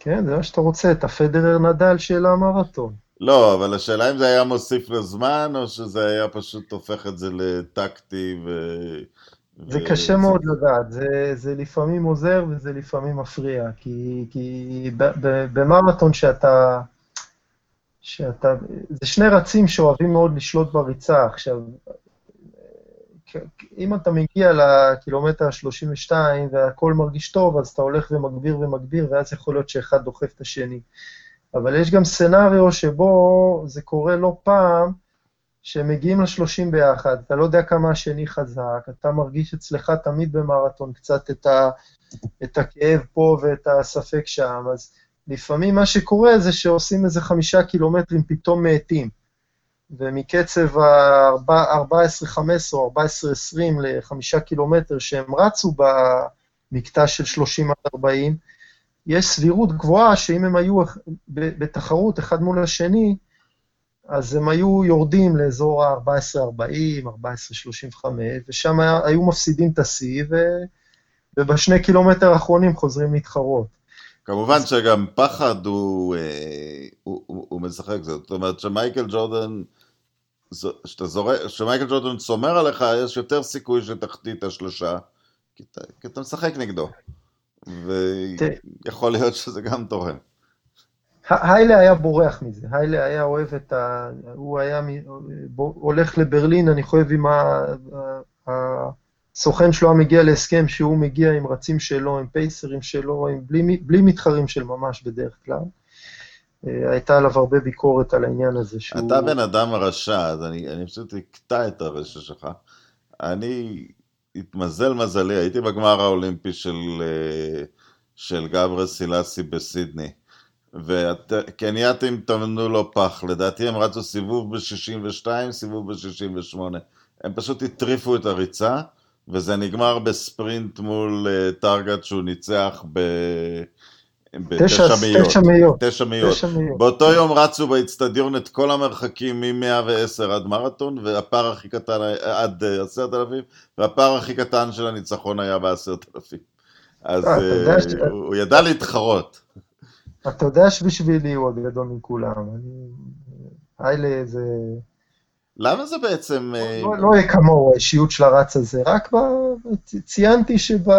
B: כן, זה מה שאתה רוצה, את הפדרר נדל של המרתון.
A: לא, אבל השאלה אם זה היה מוסיף לזמן, או שזה היה פשוט הופך את זה לטקטי ו...
B: זה ו... קשה מאוד לדעת, זה, זה לפעמים עוזר וזה לפעמים מפריע, כי, כי במרתון שאתה, שאתה, זה שני רצים שאוהבים מאוד לשלוט בריצה. עכשיו, אם אתה מגיע לקילומטר ה-32 והכל מרגיש טוב, אז אתה הולך ומגביר ומגביר, ואז יכול להיות שאחד דוחף את השני. אבל יש גם סצנריו שבו זה קורה לא פעם, שמגיעים ל-30 ביחד, אתה לא יודע כמה השני חזק, אתה מרגיש אצלך תמיד במרתון קצת את, ה, את הכאב פה ואת הספק שם, אז לפעמים מה שקורה זה שעושים איזה חמישה קילומטרים פתאום מאטים, ומקצב ה-14-15 או 14-20 לחמישה קילומטר שהם רצו במקטע של 30 עד 40, יש סבירות גבוהה שאם הם היו בתחרות אחד מול השני, אז הם היו יורדים לאזור ה-14.40, 14.35, ושם היו מפסידים את השיא, ו... ובשני קילומטר האחרונים חוזרים להתחרות.
A: כמובן אז... שגם פחד הוא, אה, הוא, הוא, הוא משחק, זאת אומרת שמייקל ג'ורדן, זורק, שמייקל ג'ורדן שומר עליך, יש יותר סיכוי שתחטיא את השלושה, כי אתה, כי אתה משחק נגדו. ויכול להיות שזה גם תורם.
B: היילה היה בורח מזה, היילה היה אוהב את ה... הוא היה הולך לברלין, אני חושב עם ה... הסוכן שלו היה מגיע להסכם שהוא מגיע עם רצים שלו, עם פייסרים שלו, עם... בלי, בלי מתחרים של ממש בדרך כלל. אה, הייתה עליו הרבה ביקורת על העניין הזה שהוא...
A: אתה בן אדם רשע, אז אני, אני פשוט אקטע את הרשע שלך. אני התמזל מזלי, הייתי בגמר האולימפי של, אה, של גברה סילאסי בסידני, והקנייתים טמנו לו פח, לדעתי הם רצו סיבוב ב-62, סיבוב ב-68. הם פשוט הטריפו את הריצה, וזה נגמר בספרינט מול uh, טרגט שהוא ניצח ב... בתשע מאיות. תשע מאיות. תשע מאיות. באותו יום רצו באיצטדיון את כל המרחקים מ-110 עד מרתון, והפער הכי קטן, עד אה, עשרת אלפים, והפער הכי קטן של הניצחון היה בעשרת אלפים. אז אה, אה, הוא ידע להתחרות.
B: אתה יודע שבשבילי הוא הגדול מכולם. היילה זה...
A: למה זה בעצם...
B: לא, לא יהיה כמוהו האישיות של הרץ הזה, רק ציינתי שב...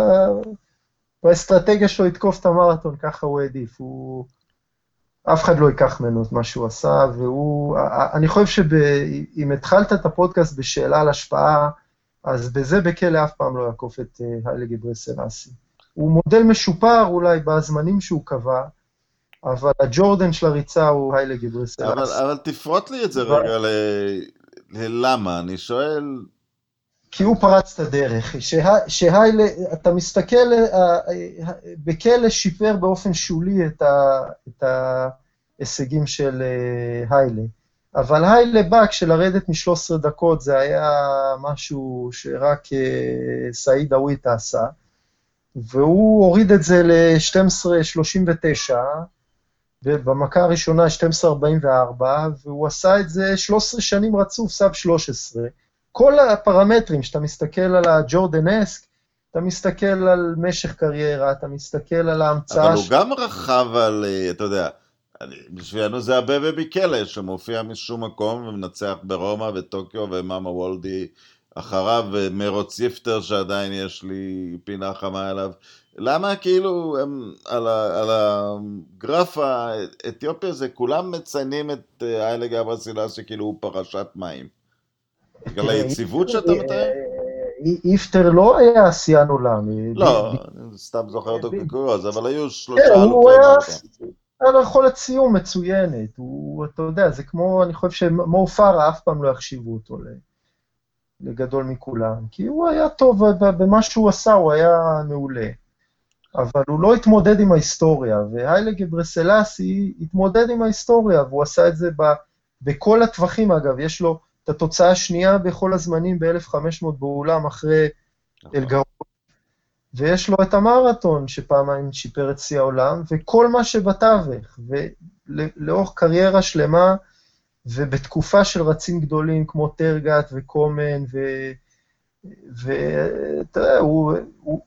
B: באסטרטגיה שלו לתקוף את המרתון, ככה הוא העדיף. הוא... אף אחד לא ייקח ממנו את מה שהוא עשה, והוא... אני חושב שאם התחלת את הפודקאסט בשאלה על השפעה, אז בזה בכלא אף פעם לא יעקוף את אה, היילה גברסלסי. הוא מודל משופר אולי בזמנים שהוא קבע, אבל הג'ורדן של הריצה הוא היילה גברסלסי.
A: אבל, אבל תפרוט לי את זה רגע ל... ללמה, אני שואל,
B: כי הוא פרץ את הדרך. שהיילה, אתה מסתכל, אה, בכלא שיפר באופן שולי את, ה, את ההישגים של אה, היילה. אבל היילה בא כשלרדת מ-13 דקות זה היה משהו שרק אה, סעיד אוויטה עשה, והוא הוריד את זה ל-12.39, ובמכה הראשונה 12.44, והוא עשה את זה 13 שנים רצוף, סב 13. כל הפרמטרים, שאתה מסתכל על הג'ורדן אסק, אתה מסתכל על משך קריירה, אתה מסתכל על ההמצאה...
A: אבל ש... הוא גם רכב על, אה, אתה יודע, בשבילנו זה הבבה ביקלה, שמופיע משום מקום ומנצח ברומא וטוקיו ומאמה וולדי אחריו, ומרוץ יפטר שעדיין יש לי פינה חמה אליו. למה כאילו הם, על, ה, על הגרף האתיופי הזה, כולם מציינים את אה, איילה גברה סילאסי כאילו הוא פרשת מים. בגלל היציבות שאתה מתאר?
B: איפטר לא היה שיאן עולם.
A: לא, סתם זוכר אותו כקוריוז, אבל היו שלושה אלופי מרתון.
B: היה לו יכולת סיום מצוינת. הוא, אתה יודע, זה כמו, אני חושב שמור פארה אף פעם לא יחשיבו אותו לגדול מכולם, כי הוא היה טוב במה שהוא עשה, הוא היה מעולה. אבל הוא לא התמודד עם ההיסטוריה, והיילה גברסלסי התמודד עם ההיסטוריה, והוא עשה את זה בכל הטווחים, אגב, יש לו... את התוצאה השנייה בכל הזמנים ב-1500 באולם אחרי נכון. אלגרון. ויש לו את המרתון שפעמיים שיפר את שיא העולם, וכל מה שבתווך, ולאורך קריירה שלמה, ובתקופה של רצים גדולים כמו טרגט וקומן, ואתה יודע, הוא, הוא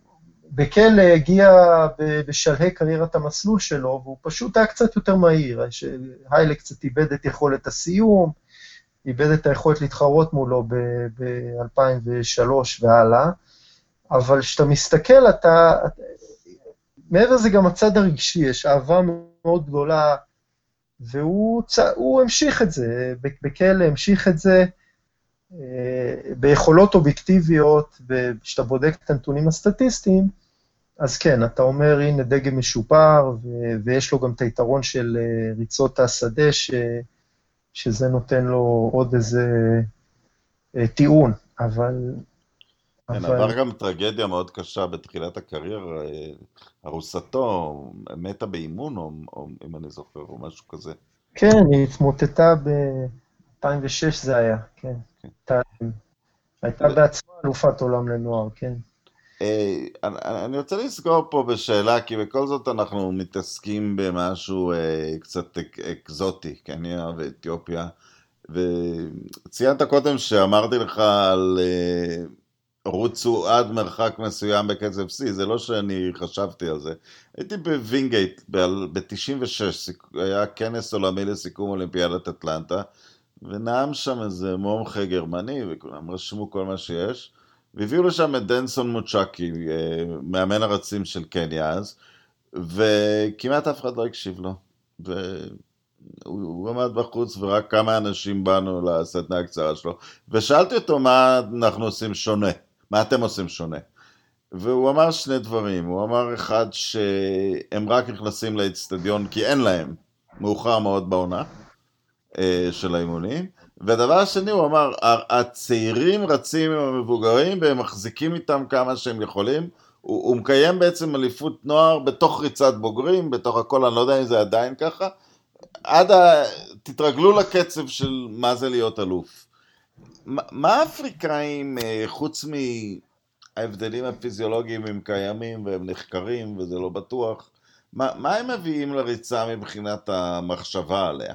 B: בכלא הגיע בשלהי קריירת המסלול שלו, והוא פשוט היה קצת יותר מהיר, היילה קצת איבד את יכולת הסיום, איבד את היכולת להתחרות מולו ב-2003 והלאה, אבל כשאתה מסתכל, אתה... מעבר לזה גם הצד הרגשי, יש אהבה מאוד גדולה, והוא. המשיך את זה, בכלא המשיך את זה אה, ביכולות אובייקטיביות, וכשאתה בודק את הנתונים הסטטיסטיים, אז כן, אתה אומר, הנה דגם משופר. ויש לו גם את היתרון של אה, ריצות השדה, ש... שזה נותן לו עוד איזה אה, טיעון, אבל...
A: כן, אבל... עבר גם טרגדיה מאוד קשה בתחילת הקריירה, אה, ארוסתו מתה באימון, או, או אם אני זוכר, או משהו כזה.
B: כן, היא התמוטטה ב-2006 זה היה, כן. כן. הייתה בעצמה אלופת עולם לנוער, כן.
A: אה, אני רוצה לסגור פה בשאלה, כי בכל זאת אנחנו מתעסקים במשהו אה, קצת אקזוטי, קניה ואתיופיה, וציינת קודם שאמרתי לך על אה, רוצו עד מרחק מסוים בקצב שיא, זה לא שאני חשבתי על זה. הייתי בווינגייט ב-96, היה כנס עולמי לסיכום אולימפיאדת אטלנטה, ונאם שם איזה מומחה גרמני, וכולם רשמו כל מה שיש. והביאו לשם את דנסון מוצ'קי, אה, מאמן הרצים של קניה אז, וכמעט אף אחד לא הקשיב לו. והוא עמד בחוץ ורק כמה אנשים באנו לסדנה הקצרה שלו, ושאלתי אותו מה אנחנו עושים שונה, מה אתם עושים שונה. והוא אמר שני דברים, הוא אמר אחד שהם רק נכנסים לאצטדיון כי אין להם, מאוחר מאוד בעונה אה, של האימונים, ודבר שני, הוא אמר, הצעירים רצים עם המבוגרים והם מחזיקים איתם כמה שהם יכולים. הוא, הוא מקיים בעצם אליפות נוער בתוך ריצת בוגרים, בתוך הכל, אני לא יודע אם זה עדיין ככה. עד ה... תתרגלו לקצב של מה זה להיות אלוף. מה האפריקאים, אה, חוץ מההבדלים הפיזיולוגיים, הם קיימים והם נחקרים וזה לא בטוח, מה, מה הם מביאים לריצה מבחינת המחשבה עליה?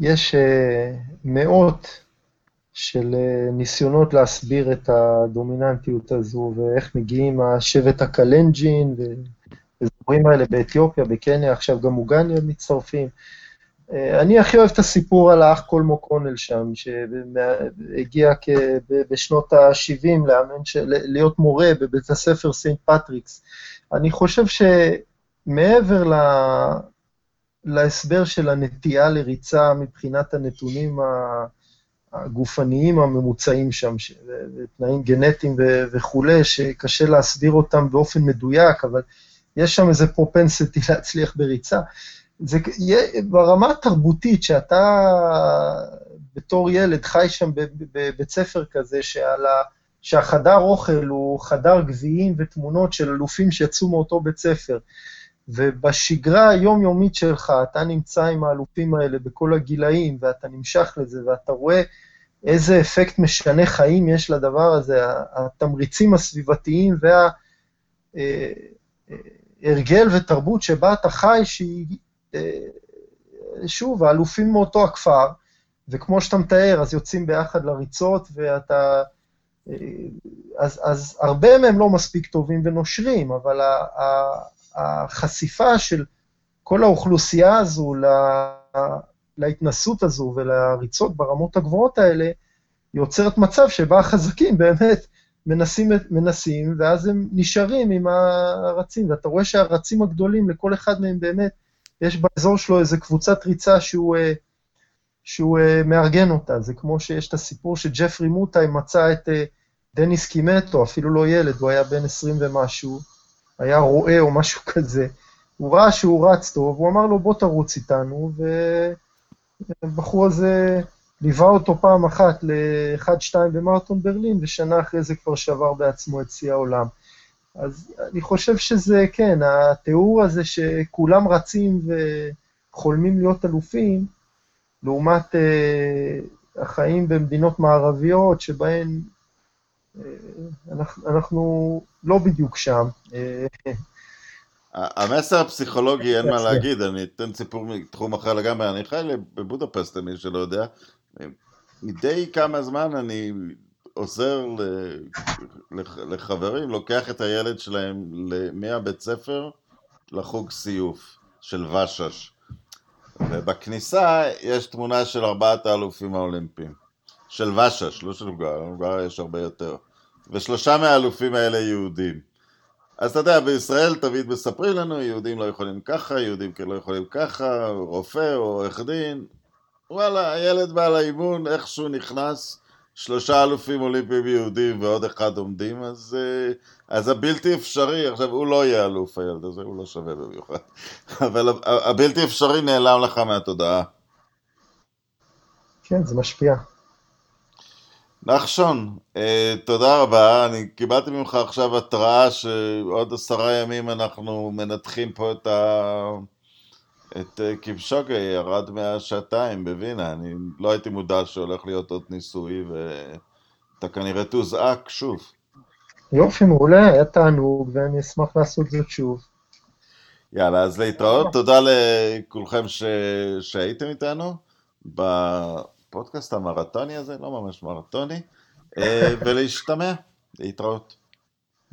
B: יש אה, מאות של אה, ניסיונות להסביר את הדומיננטיות הזו, ואיך מגיעים השבט הקלנג'ין, ואזורים האלה באתיופיה, בקניה, עכשיו גם אוגנדה מצטרפים. אה, אני הכי אוהב את הסיפור על האח קולם או'קונל שם, שהגיע בשנות ה-70 לאמן, להיות מורה בבית הספר סנט פטריקס. אני חושב שמעבר להסבר של הנטייה לריצה מבחינת הנתונים הגופניים הממוצעים שם, ותנאים גנטיים וכולי, שקשה להסביר אותם באופן מדויק, אבל יש שם איזה פרופנסיטי [LAUGHS] להצליח בריצה. זה ברמה התרבותית, שאתה בתור ילד חי שם בבית ספר כזה, שעל ה... שהחדר אוכל הוא חדר גביעים ותמונות של אלופים שיצאו מאותו בית ספר. ובשגרה היומיומית שלך אתה נמצא עם האלופים האלה בכל הגילאים, ואתה נמשך לזה, ואתה רואה איזה אפקט משנה חיים יש לדבר הזה, התמריצים הסביבתיים וההרגל אה, ותרבות שבה אתה חי, שהיא, אה, שוב, האלופים מאותו הכפר, וכמו שאתה מתאר, אז יוצאים ביחד לריצות, ואתה... אה, אז, אז הרבה מהם לא מספיק טובים ונושרים, אבל החשיפה של כל האוכלוסייה הזו להתנסות הזו ולריצות ברמות הגבוהות האלה, יוצרת מצב שבה החזקים באמת מנסים, מנסים, ואז הם נשארים עם הרצים, ואתה רואה שהרצים הגדולים, לכל אחד מהם באמת, יש באזור שלו איזו קבוצת ריצה שהוא, אה, שהוא אה, מארגן אותה. זה כמו שיש את הסיפור שג'פרי מוטאי מצא את אה, דניס קימטו, אפילו לא ילד, הוא היה בן 20 ומשהו, היה רועה או משהו [LAUGHS] כזה, הוא ראה שהוא רץ טוב, הוא אמר לו בוא תרוץ איתנו, והבחור הזה ליווה אותו פעם אחת ל-1-2 במרתון ברלין, ושנה אחרי זה כבר שבר בעצמו את שיא העולם. אז אני חושב שזה, כן, התיאור הזה שכולם רצים וחולמים להיות אלופים, לעומת uh, החיים במדינות מערביות שבהן אנחנו, אנחנו לא בדיוק שם.
A: המסר הפסיכולוגי, אין מה [LAUGHS] להגיד, אני אתן סיפור מתחום אחר לגמרי, אני חי בבודפסט, למי שלא יודע. מדי כמה זמן אני עוזר לחברים, לוקח את הילד שלהם מהבית ספר לחוג סיוף של ושש. ובכניסה יש תמונה של ארבעת האלופים האולימפיים. של ושש, לא של אוגר, אוגר יש הרבה יותר. ושלושה מהאלופים האלה יהודים. אז אתה יודע, בישראל תמיד מספרים לנו, יהודים לא יכולים ככה, יהודים כן לא יכולים ככה, רופא או עורך דין. וואלה, הילד בא לאימון, איכשהו נכנס, שלושה אלופים אולימפיים יהודים ועוד אחד עומדים, אז, אה, אז הבלתי אפשרי, עכשיו הוא לא יהיה אלוף הילד הזה, הוא לא שווה במיוחד, [LAUGHS] אבל הבלתי אפשרי נעלם לך מהתודעה.
B: כן, זה משפיע.
A: נחשון, אה, תודה רבה, אני קיבלתי ממך עכשיו התראה שעוד עשרה ימים אנחנו מנתחים פה את ה... את אה, קיפשוגה ירד מהשעתיים בווינה, אני לא הייתי מודע שהולך להיות עוד ניסוי ואתה כנראה תוזעק שוב.
B: יופי, מעולה, היה תענוג ואני אשמח לעשות זאת שוב.
A: יאללה, אז להתראות, תודה לכולכם ש... שהייתם איתנו בפודקאסט המרתוני הזה, לא ממש מרתוני, אה, ולהשתמע, להתראות.